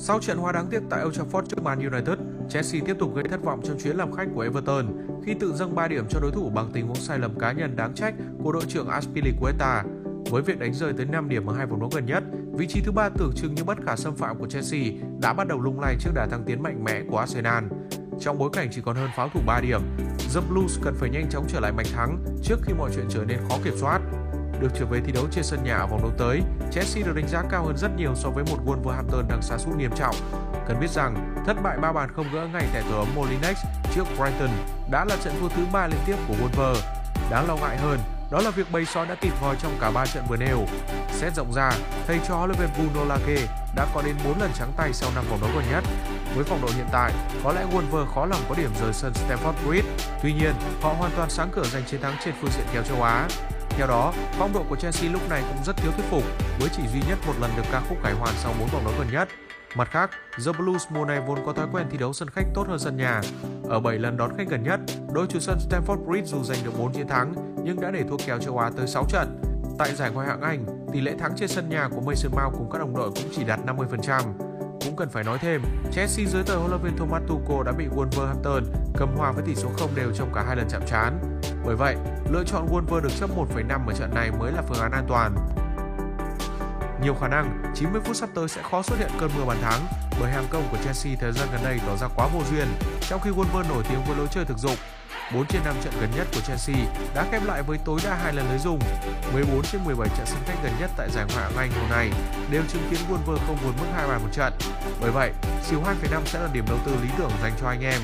Sau trận hòa đáng tiếc tại Old Trafford trước Man United, Chelsea tiếp tục gây thất vọng trong chuyến làm khách của Everton khi tự dâng 3 điểm cho đối thủ bằng tình huống sai lầm cá nhân đáng trách của đội trưởng Azpilicueta. Với việc đánh rơi tới 5 điểm ở hai vòng đấu gần nhất, vị trí thứ ba tưởng chừng như bất khả xâm phạm của Chelsea đã bắt đầu lung lay trước đà thăng tiến mạnh mẽ của Arsenal. Trong bối cảnh chỉ còn hơn pháo thủ 3 điểm, The Blues cần phải nhanh chóng trở lại mạch thắng trước khi mọi chuyện trở nên khó kiểm soát. Được trở về thi đấu trên sân nhà ở vòng đấu tới, Chelsea được đánh giá cao hơn rất nhiều so với một Wolverhampton đang sa sút nghiêm trọng. Cần biết rằng, thất bại ba bàn không gỡ ngay tại tổ ấm Molinex trước Brighton đã là trận thua thứ ba liên tiếp của Wolver. Đáng lo ngại hơn, đó là việc bầy sói đã kịp voi trong cả ba trận vừa nêu. Xét rộng ra, thầy trò huấn luyện viên Bruno Lage đã có đến 4 lần trắng tay sau năm vòng đấu gần nhất. Với phong độ hiện tại, có lẽ Wolver khó lòng có điểm rời sân Stamford Bridge. Tuy nhiên, họ hoàn toàn sáng cửa giành chiến thắng trên phương diện kèo châu Á. Theo đó, phong độ của Chelsea lúc này cũng rất thiếu thuyết phục, với chỉ duy nhất một lần được ca khúc cải hoàn sau 4 vòng đấu gần nhất. Mặt khác, The Blues mùa này vốn có thói quen thi đấu sân khách tốt hơn sân nhà. Ở 7 lần đón khách gần nhất, đội chủ sân Stamford Bridge dù giành được 4 chiến thắng nhưng đã để thua kèo châu Á tới 6 trận. Tại giải Ngoại hạng Anh, tỷ lệ thắng trên sân nhà của Mason Mount cùng các đồng đội cũng chỉ đạt 50%. Cũng cần phải nói thêm, Chelsea dưới thời huấn luyện viên Thomas Tuchel đã bị Wolverhampton cầm hòa với tỷ số không đều trong cả hai lần chạm trán. Bởi vậy, lựa chọn Wolver được chấp 1,5 ở trận này mới là phương án an toàn. Nhiều khả năng 90 phút sắp tới sẽ khó xuất hiện cơn mưa bàn thắng bởi hàng công của Chelsea thời gian gần đây tỏ ra quá vô duyên, trong khi Wolver nổi tiếng với lối chơi thực dụng. 4 trên 5 trận gần nhất của Chelsea đã khép lại với tối đa hai lần lưới dùng. 14 trên 17 trận sân khách gần nhất tại giải Ngoại hạng Anh mùa này đều chứng kiến Wolver không vượt mức hai bàn một trận. Bởi vậy, siêu 2,5 sẽ là điểm đầu tư lý tưởng dành cho anh em.